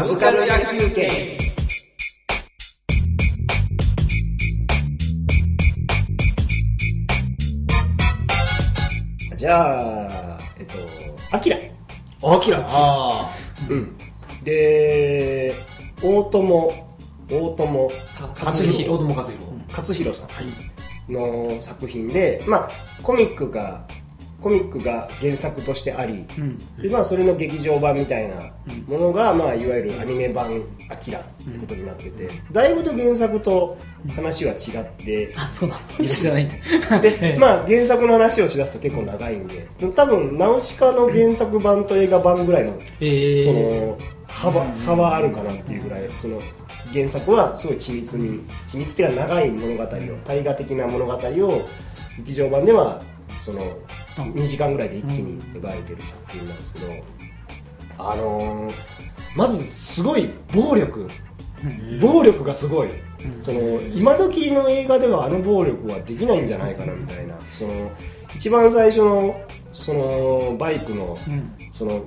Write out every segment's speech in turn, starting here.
サブカル野球券じゃあえっとアキラ。あきらあうん。で大友大友あ勝弘。大友勝弘。勝弘さんはい。の作品で、まあ、コミックがコミックが原作としてあり、うん。でまあ、それの劇場版みたいなものが、まあ、いわゆるアニメ版「アキラってことになってて、だいぶと原作と話は違って、あそうなの？知らない。で、まあ、原作の話をしだすと結構長いんで多分ナウシカの原作版と映画版ぐらいのえー、その幅差はあるかなっていうぐらいその原作はすごい緻密に緻密っていうか長い物語を大河的な物語を劇場版ではその2時間ぐらいで一気に描いてる作品なんですけどあのーまずすごい暴力。暴力がすごい。その今時の映画ではあの暴力はできないんじゃないかなみたいな。その一番最初のそのバイクのうん。その、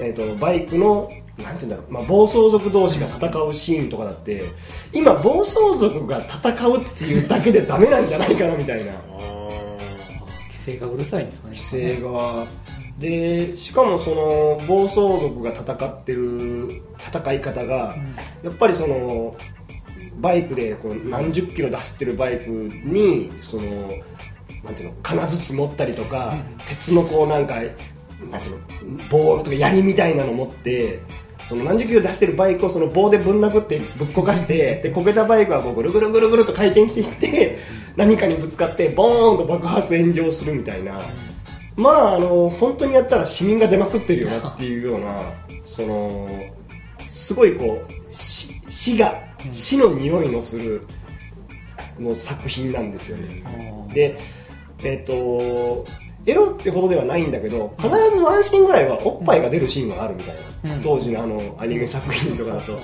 えー、とバイクのなんていうんだろう、まあ、暴走族同士が戦うシーンとかだって今暴走族が戦うっていうだけでダメなんじゃないかなみたいな規制がうるさいんですかね。規制が。でしかもその暴走族が戦ってる戦い方が、やっぱりそのバイクでこう何十キロで走ってるバイクにそのなんていうの金槌持ったりとか、鉄のこうなんかなんていうの棒とか槍みたいなの持ってその何十キロで走ってるバイクをその棒でぶん殴ってぶっこかしてでこけたバイクはこうぐるぐるぐるぐると回転していって何かにぶつかってボーンと爆発炎上するみたいな。まああの本当にやったら死人が出まくってるよなっていうようなそのすごいこう死死が死の匂いのするの作品なんですよね。でえっ、とエロってほどではないんだけど必ずワンシーンぐらいはおっぱいが出るシーンがあるみたいな、うん当時のあのアニメ作品とかだと。うん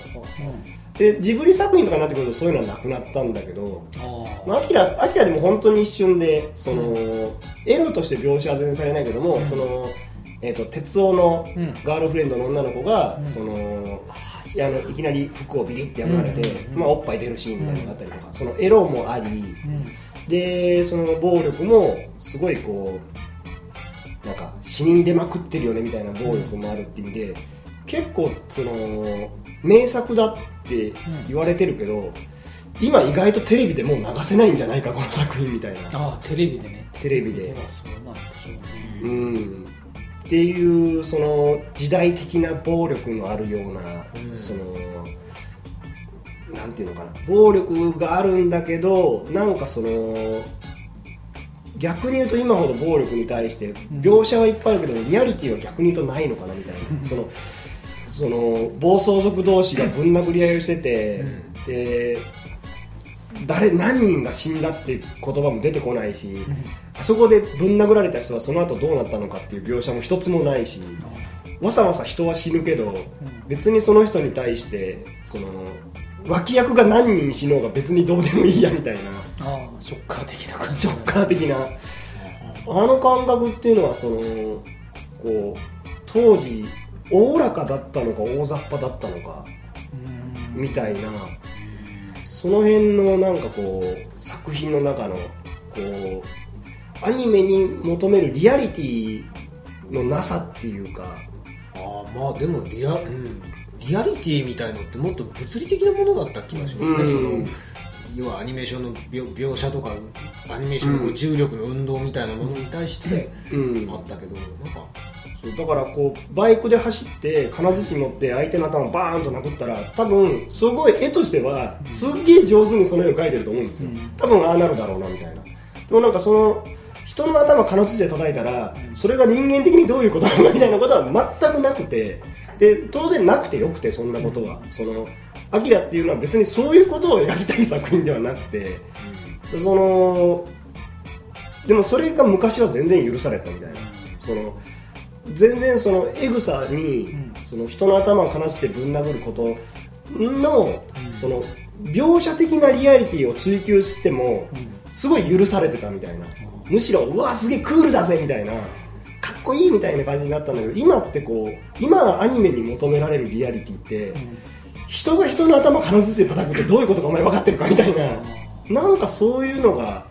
でジブリ作品とかになってくるとそういうのはなくなったんだけどまあ、アキラアキラでも本当に一瞬でその、エロとして描写は全然されないけども、そのえー、と鉄夫のうん。ガールフレンドの女の子が、うん。そのあのいきなり服をビリって破られて、うん。まあ、おっぱい出るシーンみたいなのがあったりとか、そのエロもありうん。でその暴力もすごいこうなんか死人出まくってるよねみたいな暴力もあるっていう意味で、結構その名作だって言われてるけど、今意外とテレビでもう流せないんじゃないかこの作品みたいな。あーテレビでね。テレビで。うなんうん。っていうその時代的な暴力のあるような、うん。そのなんていうのかな暴力があるんだけどなんかその逆に言うと今ほど暴力に対して描写はいっぱいあるけど、リアリティは逆に言うとないのかなみたいな。そのその暴走族同士がぶん殴り合いをしてて、で誰何人が死んだって言葉も出てこないし、あそこでぶん殴られた人はその後どうなったのかっていう描写も一つもないしわざわざ人は死ぬけど、別にその人に対してその脇役が何人死のうが別にどうでもいいやみたいな。ああショッカー的な感じ。ショッカー的な。あの感覚っていうのはそのこう当時おおらかだったのか大雑把だったのかうんみたいな。その辺のなんかこう作品の中のこうアニメに求めるリアリティのなさっていうか。ああまあでもリア,、うん、リアリティみたいのってもっと物理的なものだった気がしますね、うん。その要はアニメーションの描描写とかアニメーションの重力の運動みたいなものに対してうん。あったけど、なんかそうだからこうバイクで走って金槌持って相手の頭をバーンと殴ったら多分すごい絵としてはすっげえ上手にその絵を描いてると思うんですよ、多分ああなるだろうなみたいな。でもなんかその人の頭金槌で叩いたらそれが人間的にどういうことなのかみたいなことは全くなくてで当然なくてよくてそんなことは。そのアキラっていうのは別にそういうことを描きたい作品ではなくてでそのでもそれが昔は全然許されたみたいな。その全然そのエグさに、その人の頭を金してぶん殴ることの、その描写的なリアリティを追求しても、すごい許されてたみたいな、むしろうわすげえクールだぜみたいな。かっこいいみたいな感じになったんだけど今ってこう今アニメに求められるリアリティって、人が人の頭金槌で叩くってどういうことかお前分かってるかみたいな。なんかそういうのが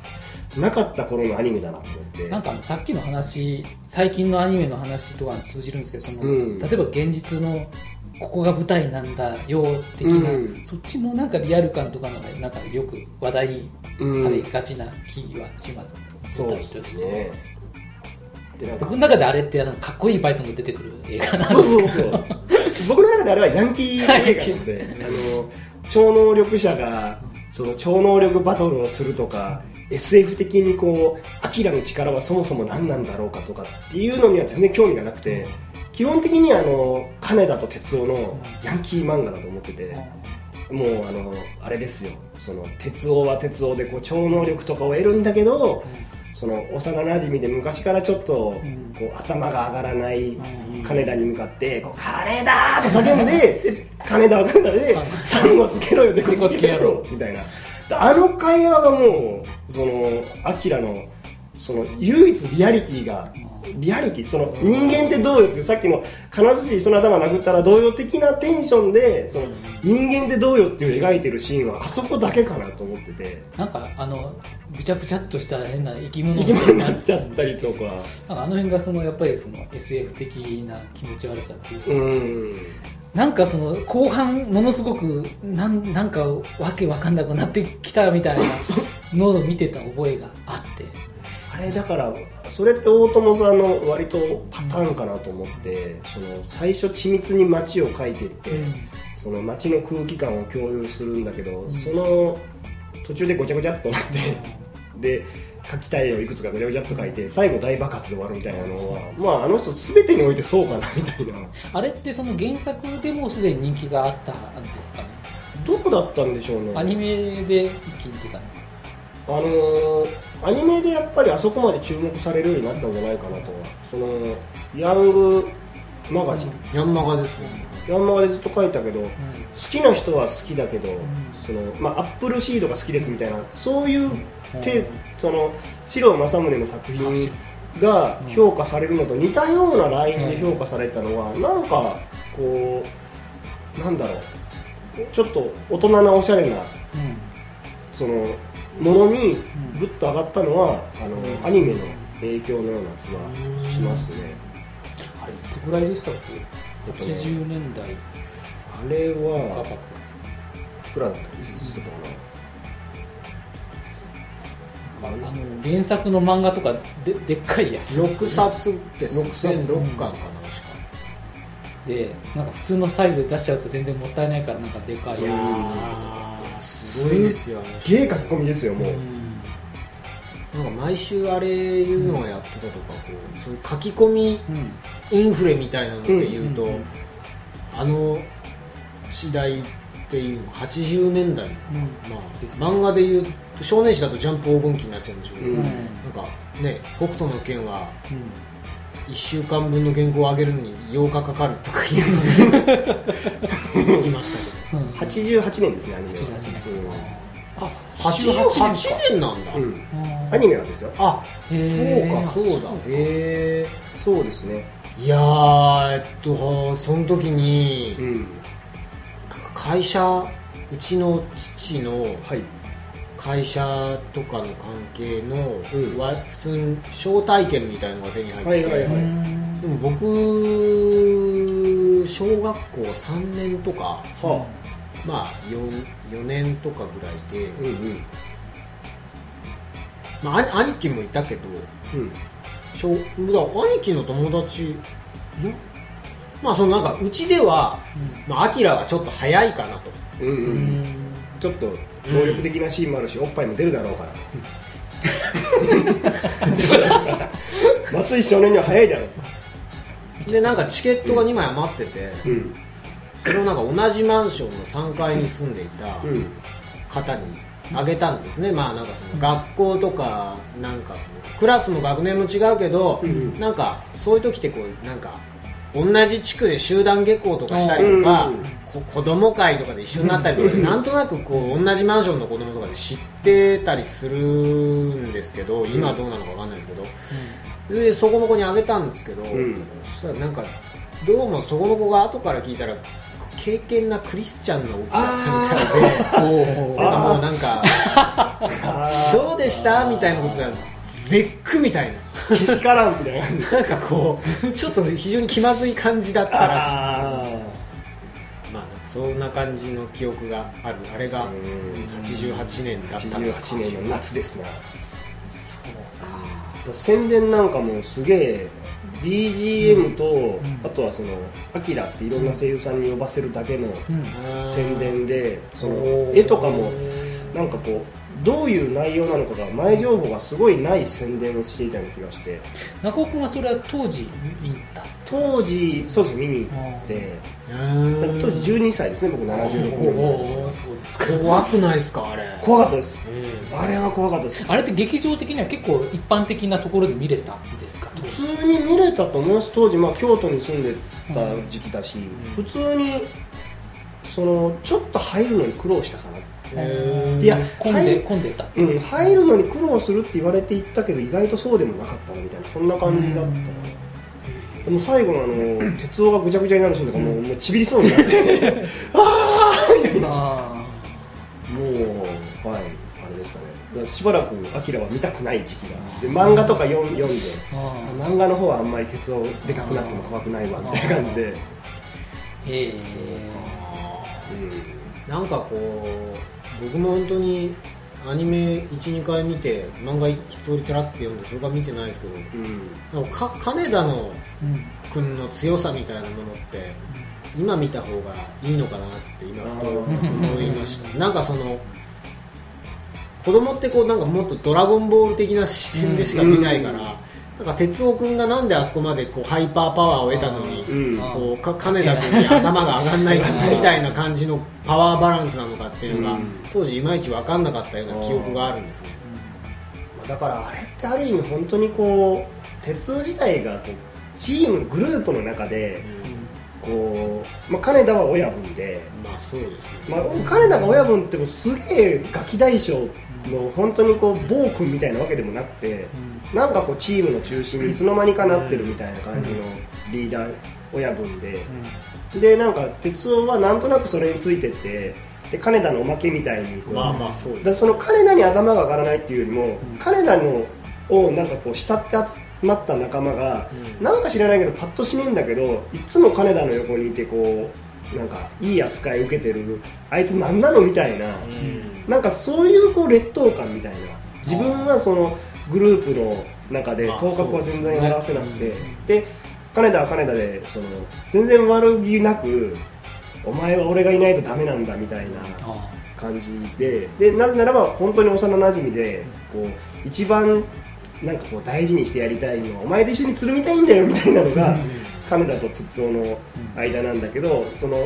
なかった頃のアニメだなってなんかさっきの話最近のアニメの話とかに通じるんですけどその、うん。例えば現実のここが舞台なんだよ的な、うん。そっちのなんかリアル感とかのがなんかよく話題にされがちな気はします、そうで舞台として、僕の中であれってあのかっこいいバイクが出てくる映画なんそうですけど。そうそう僕の中であれはヤンキー映画なのであの超能力者がその超能力バトルをするとか SF 的にこうアキラの力はそもそも何なんだろうかとかっていうのには全然興味がなくて基本的にあの金田と哲夫のヤンキー漫画だと思っててもうあのあれですよ。その哲夫は哲夫でこう超能力とかを得るんだけど、その幼なじみで昔からちょっとこう頭が上がらない金田に向かって「こう金田!」と叫んでで金田は金田で「サンゴつけろよ」ってこサンゴつけろよみたいな。であの会話がもうそのアキラのその唯一リアリティがリアリティその人間ってどうよっていうさっきの金槌人の頭殴ったらどうよ的なテンションでその人間ってどうよっていう描いてるシーンはあそこだけかなと思っててなんかあのぐちゃぐちゃっとした変な生き物生き物になっちゃったりとかなんかあの辺がそのやっぱりその SF 的な気持ち悪さっていうかうなんかその後半ものすごくなんなんかわけわかんなくなってきたみたいなのを見てた覚えがあってあれ。だからそれって大友さんの割とパターンかなと思ってその最初緻密に街を描いていって、その街の空気感を共有するんだけど、その途中でごちゃごちゃっとなって、で書きたいをいくつかごちゃごちゃっと書いて最後大爆発で終わるみたいなのは、まああの人全てにおいてそうかなみたいな。あれってその原作でもすでに人気があったんですかね？どこだったんでしょうね。アニメで一気に出たの。あのーアニメでやっぱりあそこまで注目されるようになったんじゃないかなとそのヤングマガジン、ヤンマガですね。ヤンマガでずっと書いたけど、好きな人は好きだけど、そのまあ、アップルシードが好きですみたいなそういうて、その四郎正宗の作品が評価されるのと似たようなラインで評価されたのは、なんかこうなんだろう。ちょっと大人なおしゃれなそのものにグッと上がったのは、あのアニメの影響のような気はしますね。あれいつぐらいでしたっけ？えっとね80年代。あれ画は角いくらだったいつだったかな？あの原作の漫画とかででっかいやつ。6冊です六冊。全6巻かな確か。でなんか普通のサイズで出しちゃうと全然もったいないからなんかでかいいやーすごいですよあの人ゲー書き込みですよもう、なんか毎週あれいうのをやってたとかこうそういう書き込みうん。インフレみたいなので言うと、うんうんうん。あの時代っていうの80年代の、まあ、漫画で言うと少年誌だとジャンプ黄金期になっちゃうんでしょうけど、うん。なんかね北斗の拳は1週間分の原稿を上げるのに8日かかるとかいう話を 聞きましたけどうん。うん88年ですねアニメ。は88年。あ88 88年なんだ、うんうん。アニメなんですよ。あそうかそうだ。へえそうですね。いやーえっとその時にうん。か会社うちの父のはい。会社とかの関係の、うん。わ普通に招待券みたいなのが手に入ってて、はいはいはい。でも僕小学校3年とかはまあ 4, 4年とかぐらいで、あうんうん。まあ、兄兄貴もいたけどうん。小だ兄貴の友達よまあそのなんかうちではまあアキラはちょっと早いかなと。うんうんうん。ちょっと能力的なシーンもあるし、おっぱいも出るだろうから。松井少年には早いだろうでなんかチケットが2枚余ってて、うん。それをなんか同じマンションの3階に住んでいたうん。方にあげたんですね、まあなんかその学校とかなんかそのクラスも学年も違うけど、うん。なんかそういう時ってこうなんか同じ地区で集団下校とかしたりとか、うん。こ子供会とかで一緒になったりとかで、なんとなくこう同じマンションの子供とかで知ってたりするんですけど今はどうなのかわかんないですけど、でそこの子にあげたんですけど、ん。そしたらなんかどうもそこの子が後から聞いたら敬虔なクリスチャンのお家だったみたいで。なんかもうなんかあ どうでした？みたいなことが絶句みたいーけしからんみたいなななんかこうちょっと非常に気まずい感じだったらしい。あまあそんな感じの記憶がある。あれが88年だったんーです88年の夏ですな。宣伝なんかもすげえ BGM と、あとはそのアキラっていろんな声優さんに呼ばせるだけのうん。宣伝でそのおー。絵とかもなんかこうどういう内容なのかが前情報がすごいない宣伝をしていたような気がして。中尾君はそれは当時見た？当時そうですね見に行って。うん当時12歳ですね僕76年おおそうですか。怖くないですかあれ？怖かったです。うんあれは怖かったです。あれって劇場的には結構一般的なところで見れたんですか？普通に見れたと思います。当時、まあ、京都に住んでた時期だし、普通にそのちょっと入るのに苦労したかなへーいや混んではい混んでた。うん、入るのに苦労するって言われていったけど意外とそうでもなかったなみたいなそんな感じだったなでも最後のあの 鉄夫がぐちゃぐちゃになるシーンとかもう,、もうちびりそうになって。あもうはいあれでしたね。しばらくアキラは見たくない時期が。で漫画とか読ん読んで。漫画の方はあんまり鉄夫でかくなっても怖くないわみたいな感じで、ー。へえうんなんかこう僕も本当にアニメ12回見て漫画一通りてらって読んでそれから見てないですけどうん。か金田のうん君の強さみたいなものって今見た方がいいのかなって今ふと思いました。なんかその子供ってこうなんかもっとドラゴンボール的な視点でしか見ないから、なんか哲夫君がなんであそこまでこうハイパーパワーを得たのに、うん。こうか金田君に頭が上がんないみたいな感じのパワーバランスなのかっていうのが、うん。当時いまいち分かんなかったような記憶があるんですね。だからあれってある意味本当にこう鉄夫自体がこうチームグループの中でこう、まあ、金田は親分で、まあそうですね。まあ、金田が親分ってもすげえガキ大将の本当にこう暴君みたいなわけでもなくて、なんかこうチームの中心にいつの間にかなってるみたいな感じのリーダー親分で、でなんか鉄夫はなんとなくそれについてってで金田のおまけみたいにこう、まあまあそうだその金田に頭が上がらないっていうよりも、金田のをなんかこう慕って集まった仲間が、うん。なんか知らないけどパッとしねえんだけどいつも金田の横にいてこうなんかいい扱い受けてるあいつ何なのみたいな、うん。なんかそういうこう劣等感みたいな。自分はそのグループの中でまあ頭角は全然表せなくて、ね。で金田は金田でその全然悪気なくお前は俺がいないとダメなんだみたいなあ感じで。でなぜならば本当に幼馴染でこう一番なんかこう大事にしてやりたいのはお前と一緒につるみたいんだよみたいなのが金田と哲夫の間なんだけどその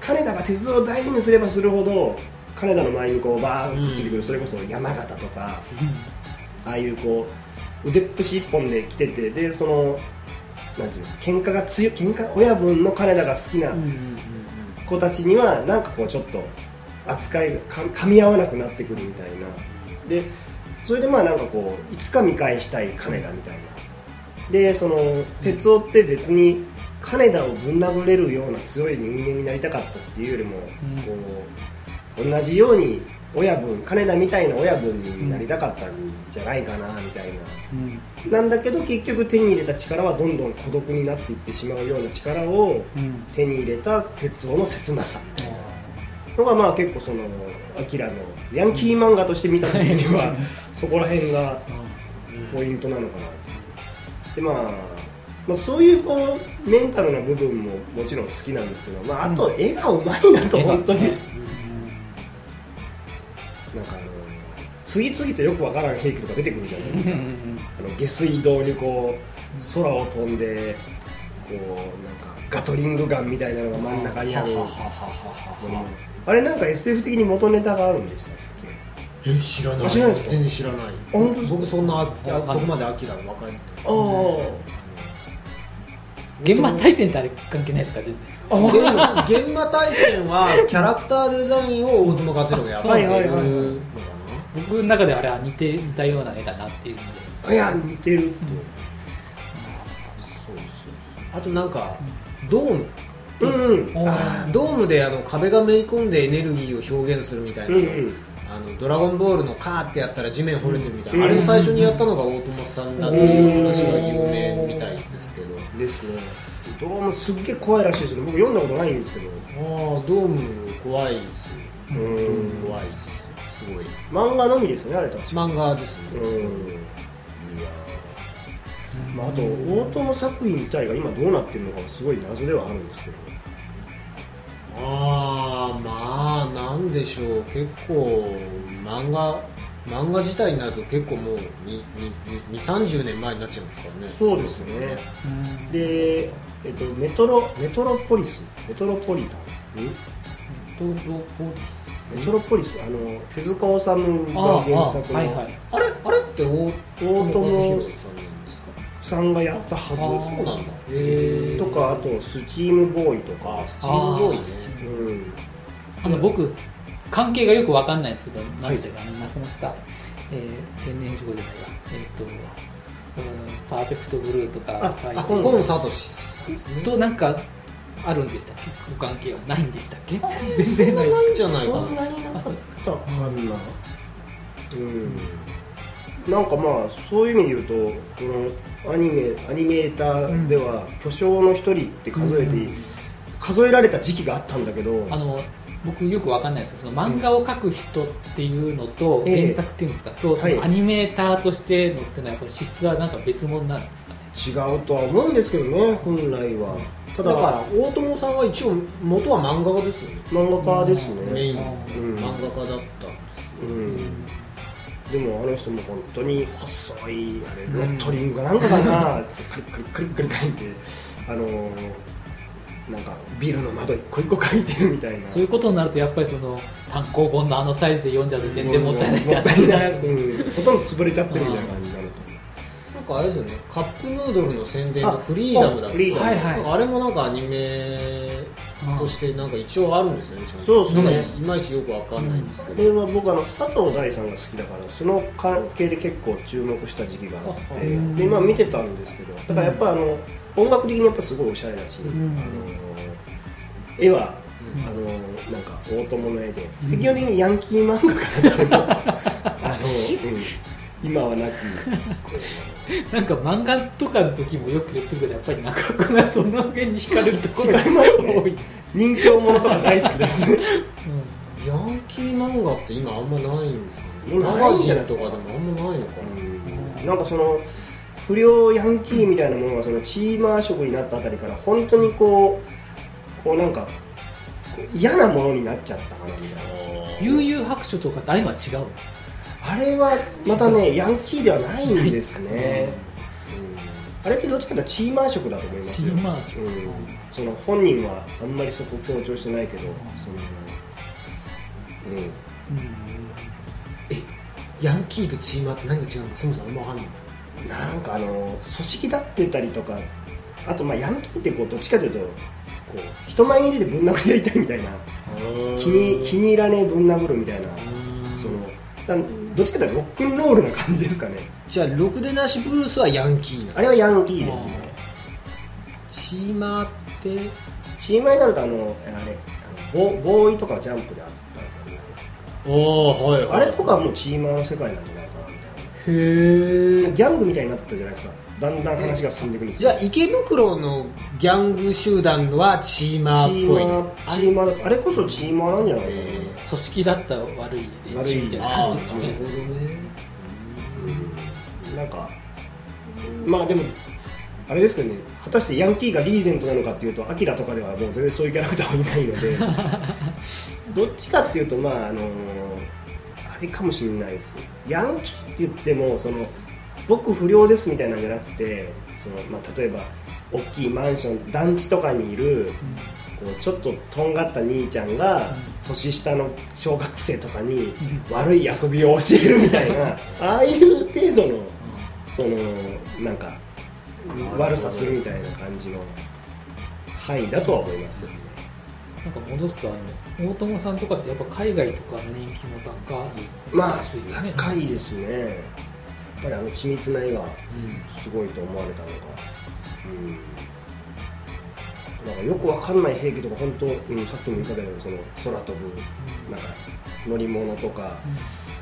金田が哲夫を大事にすればするほど金田の周りにこうバーッとくっついてくる、それこそ山形とかああいうこう腕っぷし一本で来ててでそのなんていうの喧嘩が強い喧嘩親分の金田が好きな子たちにはなんかこうちょっと扱いがか噛み合わなくなってくるみたいな。でそれでまあなんかこういつか見返したい金田みたいなでその哲夫って別に金田をぶん殴れるような強い人間になりたかったっていうよりも、こう同じように親分金田みたいな親分になりたかったんじゃないかなみたいな、うん。なんだけど結局手に入れた力はどんどん孤独になっていってしまうような力をうん。手に入れた哲夫の切なさ。みたいなのがまあ結構そのアキラのヤンキー漫画として見た時には そこら辺がポイントなのかな。とで、まあ、まあそういうこうメンタルな部分ももちろん好きなんですけど、まあ、あと絵がうまいなと本当に、ねなんかあの次々とよくわからん兵器とか出てくるじゃないですか。あの下水道にこう空を飛んでこうなんかガトリングガンみたいなのが真ん中にある。あれなんか SF 的に元ネタがあるんでしたっけ？え知らない。あ知らない。ですか全然知らない。本当僕そんなあそこまでアキラ分かんないああ現場対戦ってあれ関係ないですか全然。現場対戦はキャラクターデザインを大友和弘がやってはいはいは僕の中ではあれは似て似たような絵だなっていうので。いや似てるって。そうそうそう。あとなんかドーム。うんうん。ドームであの壁がめり込んでエネルギーを表現するみたいな、うんうんあのドラゴンボールのカーってやったら地面掘れてるみたいな、うん。あれを最初にやったのが大友さんだという話が有名みたいですけど。ですね。ドームすっげえ怖いらしいですけど僕読んだことないんですけど。ああドーム怖いですよ。うん怖いです。すごい。漫画のみですねあれ確か。漫画ですね、うん。いやまあ、あと大友作品自体が今どうなってるのかはすごい謎ではあるんですけどああまあなんでしょう。結構漫画漫画自体になると結構もう2 3 0年前になっちゃいますからね。そうですね。で、えっと、メトロメトロポリス。メトロポリタン。んトロポリス。メトロポリス。あの手塚治虫がああ原作の。はいはい。あれあれって大大友友さんさんがやったはず。そうなんだ。とかあとスチームボーイとか。スチームボーイね。あうんあの僕関係がよくわかんないんですけど何でしたか、あの亡くなった、えー、千年以上じゃないわ。えっ、とうんパーフェクトブルーとかあ書いてあ今野聡さんですね。となんかあるんでしたっけ？ご関係はないんでしたっけ？全然ないんじゃないかそなんなになか。っあそうですたかな。うん。なんかまあそういう意味で言うとこのアニメアニメーターでは巨匠の一人って数えて、うん数えられた時期があったんだけどあの僕よくわかんないですけどその漫画を描く人っていうのとええ。原作っていうんですかとそはい。のアニメーターとしてのってのはやっぱり資質はなんか別物なんですかね？違うとは思うんですけどね本来は。ただ大友さんは一応元は漫画家ですよね。漫画家ですね。メインうん。漫画家だったんですようんでもあの人も本当に細いあれロットリングかなんかかなカリッカリッカリッカリ書いてあのーなんかビルの窓一個一個書いてるみたいなそういうことになるとやっぱりその単行本のあのサイズで読んじゃうと全然もったいないって話いないなんですねうんほとんど潰れちゃってるみたいな感じになるなんかあれですよねカップヌードルの宣伝のフリーダムだあフリーダムはいはいあれもなんかアニメとしてなんか一応あるんですよねちゃんとそうですね。いまいちよくわかんないんですけこど、れは僕あの佐藤大さんが好きだからその関係で結構注目した時期があってうん。で今見てたんですけどだからやっぱあの音楽的にやっぱすごいおしゃれだし、ん。あの絵は、あのなんか大友の絵で、で基本的にヤンキー漫画かな あの、うん、今はなきなんか漫画とかの時もよく言ってるけどやっぱり中岡がその辺に惹かれるところが多い、人形者とか大好きです。ねヤンキー漫画って今あんまないんですかねマガジンとかでもあんまないのかな、なんかその不良ヤンキーみたいなものがそのチーマー色になったあたりから本当にこうこうなんか嫌なものになっちゃったかなみたいな。悠々白書とかってああいうのは違うんですか？あれはまたねヤンキーではないんですね、あれってどっちかというとチーマー色だと思いますチよーマー色。うん、その本人はあんまりそこ強調してないけどそのうん。うん。ヤンキーとチーマーって何が違うの？かそもそもあんまわかんないんですか？なんかあの組織立ってたりとかあとまあヤンキーってこうどっちかというとこう人前に出てぶん殴りやりたいみたいな気に気に入らねえぶん殴るみたいなそのだどっちかというとロックンロールな感じですかね。じゃあろくでなしブルースはヤンキーなの。あれはヤンキーですね。チーマーって？チーマーになるとあのあれあのボボーイとかジャンプであったじゃないですか。ああはいあれとかはもうチーマーの世界なんじゃないかなみたいへえなギャングみたいになったじゃないですかだんだん話が進んでいくんですじゃあ池袋のギャング集団はチーマチーっぽい。ーチーマーだあれこそチーマーなんじゃないかな、へ組織だった悪い連中みたいな感じですかね。なるほどね。なんかまあでもあれですけどね。果たしてヤンキーがリーゼントなのかっていうとアキラとかではもう全然そういうキャラクターはいないので。どっちかっていうとまああのあれかもしれないです。ヤンキーって言ってもその僕不良ですみたいなんじゃなくてその、まあ、例えば大きいマンション団地とかにいるこうちょっととんがった兄ちゃんが年下の小学生とかに悪い遊びを教えるみたいなああいう程度のそのなんか悪さするみたいな感じの範囲だとは思いますけどね。なんか戻すとあの大友さんとかってやっぱ海外とかの人気も高い。まあですよね。高いですねぱりあの緻密な絵がうん。すごいと思われたのがうん。なんかよくわかんない兵器とか本当、うん、さっきも言ったけどその空飛ぶなんか乗り物とか、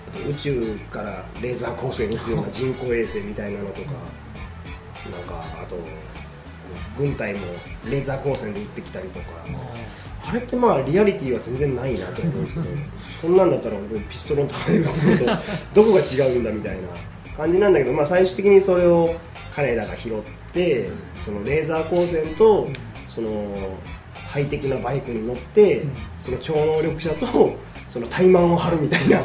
あと宇宙からレーザー光線打つような人工衛星みたいなのとか、なんかあと軍隊もレーザー光線で撃ってきたりとか、あれってまあリアリティは全然ないなと思うんですけどそんなんだったら本当にピストルの弾で撃つのとどこが違うんだみたいな感じなんだけど、まあ、最終的にそれを金田が拾ってそのレーザー光線とそのハイテクなバイクに乗ってうんその超能力者とその怠慢を張るみたいな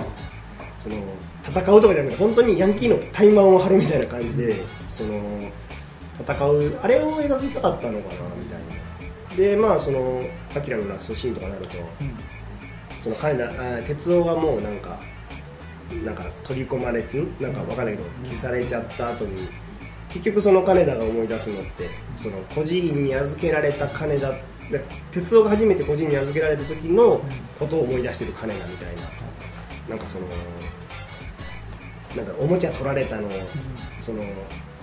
その戦うとかじゃなくて本当にヤンキーの怠慢を張るみたいな感じでその戦うあれを描きたかったのかなみたいな。でまあそのアキラのラストシーンとかになるとうん。その彼らあ哲夫がもうなんかなんか取り込まれてんなんかわかんないけど消されちゃった後に結局その金田が思い出すのってその孤児院に預けられた金田で哲夫が初めて孤児院に預けられた時のことを思い出してる金田みたいななんかそのなんかおもちゃ取られたのをその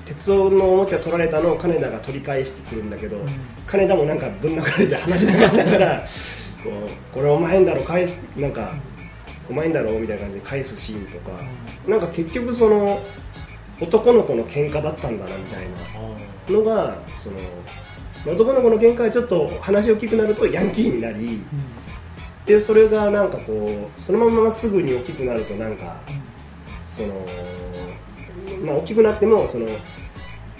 哲夫のおもちゃ取られたのを金田が取り返してくるんだけど、金田もなんかぶん殴られて話し流しながらこうこれお前んだろ返しなんかお前んだろみたいな感じで返すシーンとか、なんか結局その男の子の喧嘩だったんだなみたいなのがその男の子の喧嘩がちょっと話を聞くなるとヤンキーになりでそれがなんかこうそのまますぐに大きくなるとなんかそのまあ大きくなってもその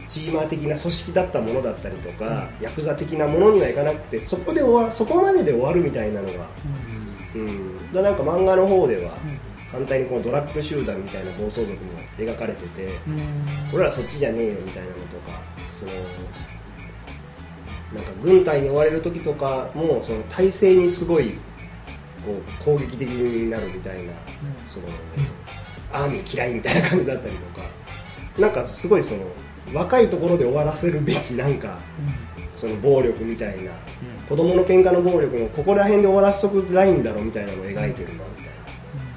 チーマー的な組織だったものだったりとか、ヤクザ的なものにはいかなくてそこで終わそこまでで終わるみたいなのが、うん、だなんか漫画の方では、反対にこのドラッグ集団みたいな暴走族も描かれてて、俺らそっちじゃねえよみたいなのとかそのなんか軍隊に追われる時とかもその体制にすごいこう攻撃的になるみたいな、そのアーミー嫌いみたいな感じだったりとかなんかすごいその若いところで終わらせるべきなんかその暴力みたいな子供の喧嘩の暴力のここら辺で終わらせとくラインだろみたいなのを描いてるなみたいな、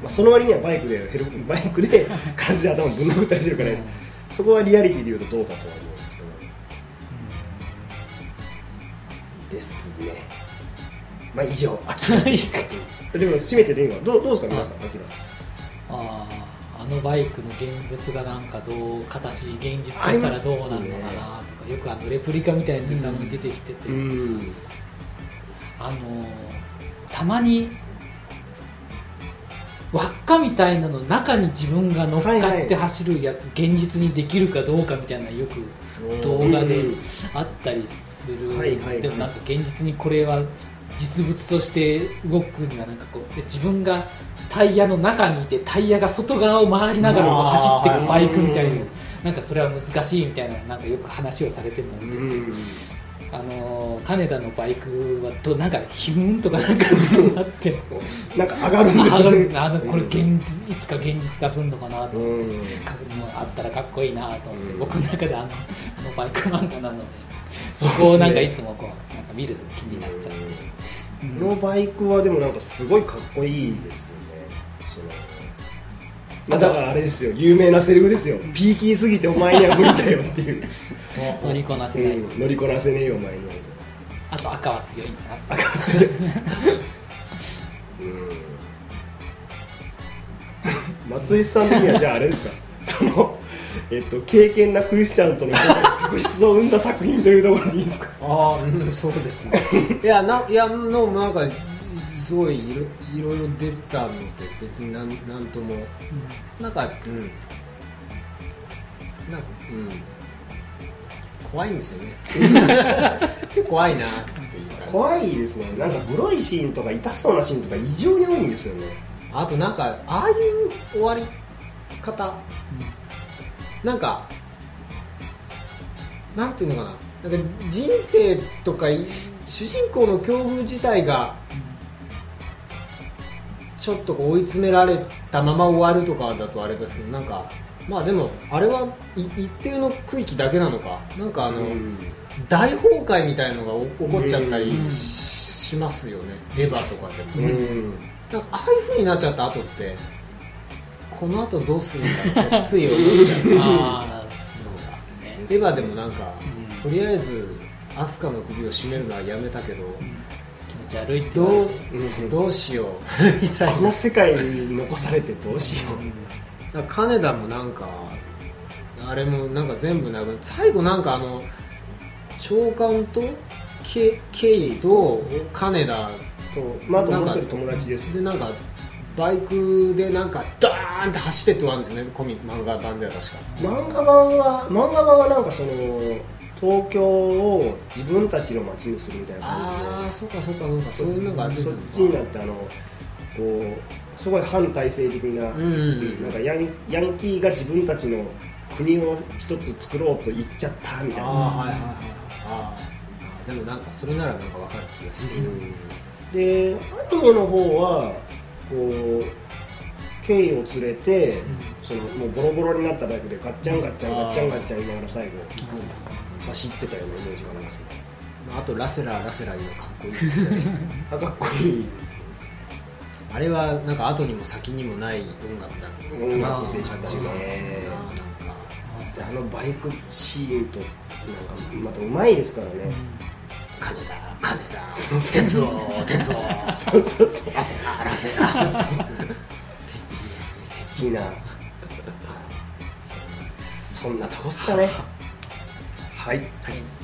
まあ、その割にはバイクでヘルバイクで風で頭ぶん殴ったりしてるから、そこはリアリティで言うとどうかとは思うんですけど、ですね。まあ以上。でも締めてていいのかどうどうですか皆さんアキラ。あーあのバイクの現物がなんかどう形現実化したらどうなるのかなとか、よくあのレプリカみたいなのたまに出てきてて、うんあのーたまに輪っかみたいなの中に自分が乗っかって走るやつ、現実にできるかどうかみたいなのよく動画でうん。あったりする、でもなんか現実にこれは実物として動くにはなんかこうで自分がタイヤの中にいてタイヤが外側を回りながら走っていくバイクみたいな。うん。なんかそれは難しいみたいななんかよく話をされてるのを見てて、う。ん。あのー金田のバイクはとなんかヒューンとかなんかなって。なんか上がるんですあよね。あのこれ現実いつか現実化するのかなと思って、うん。かもうあったらかっこいいなと思って、うん僕の中であのあのバイク漫画なのでそこをなんかいつもこうなんか見ると気になっちゃって、このバイクはでもなんかすごいかっこいいですよねそのまあだからあれですよ。有名なセリフですよ。ピーキーすぎてお前には無理だよっていう、乗りこなせない、うん乗りこなせねえよお前には。あと赤は強いんだな。赤強い。うん。松井さん的にはじゃああれですか？そのえっと敬虔なクリスチャンとの確執を生んだ作品というところでいいですか？ああ、うん、そうですね。いやないやのなんかすごいいろいろいろ出たので別になんなんとも。なんかうん。なんかうん。怖いんですよね。結 構怖いなっていう感じ。怖いですね。なんかグロいシーンとか痛そうなシーンとか異常に多いんですよね。あとなんかああいう終わり方、なんかなんていうのかな。なんか人生とかい主人公の境遇自体がちょっと追い詰められたまま終わるとかだとあれですけどなんかまあでもあれはい一定の区域だけなのか？なんかあの、うん。大崩壊みたいのが起こっちゃったりうんしますよね、レバーとかでも、うん。なんかああいう風になっちゃった後ってこの後どうするんだろうってつい思っちゃう。ああそうですね。エヴァでもなんか、うんとりあえずアスカの首を絞めるのはやめたけど、ち悪いってどれてうどうしよう。この世界に残されてどうしよう。なんか金田もなんかあれもなんか全部なく最後なんかあの長官とケケイと金田とまああともう一人友達ですでなんかバイクでなんかダーンって走ってって終わるんですよね。コミ漫画版では確か。漫画版は漫画版はなんかその東京を自分たちの街にするみたいな感ああそうかそうかそうか。そういうのが出てるじでそっちになってあのこうすごい反体制的な,、うんうんうん。なんかヤンヤンキーが自分たちの国を一つ作ろうと言っちゃったみたいな、ああはいはいはいあでもなんかそれならなんか分かる気がしてきた、でアニメの方はこうケイを連れて、そのもうボロボロになったバイクでガッチャンガッチャンガッチャンガッチャン言いながら最後走ってたようなイメージがありますねまああとラセラーラセラーいうのかっこいいですよね。あかっこいいですね。あれはなんか後にも先にもない音楽だった音楽でしたね感じがす。るななんか。であのバイクシーンとなんかまたうまいですからね、金だ金だ。鉄を鉄を。そうそうそう。ラセラーラセラー。的な。そんなとこっすかねはい。はい。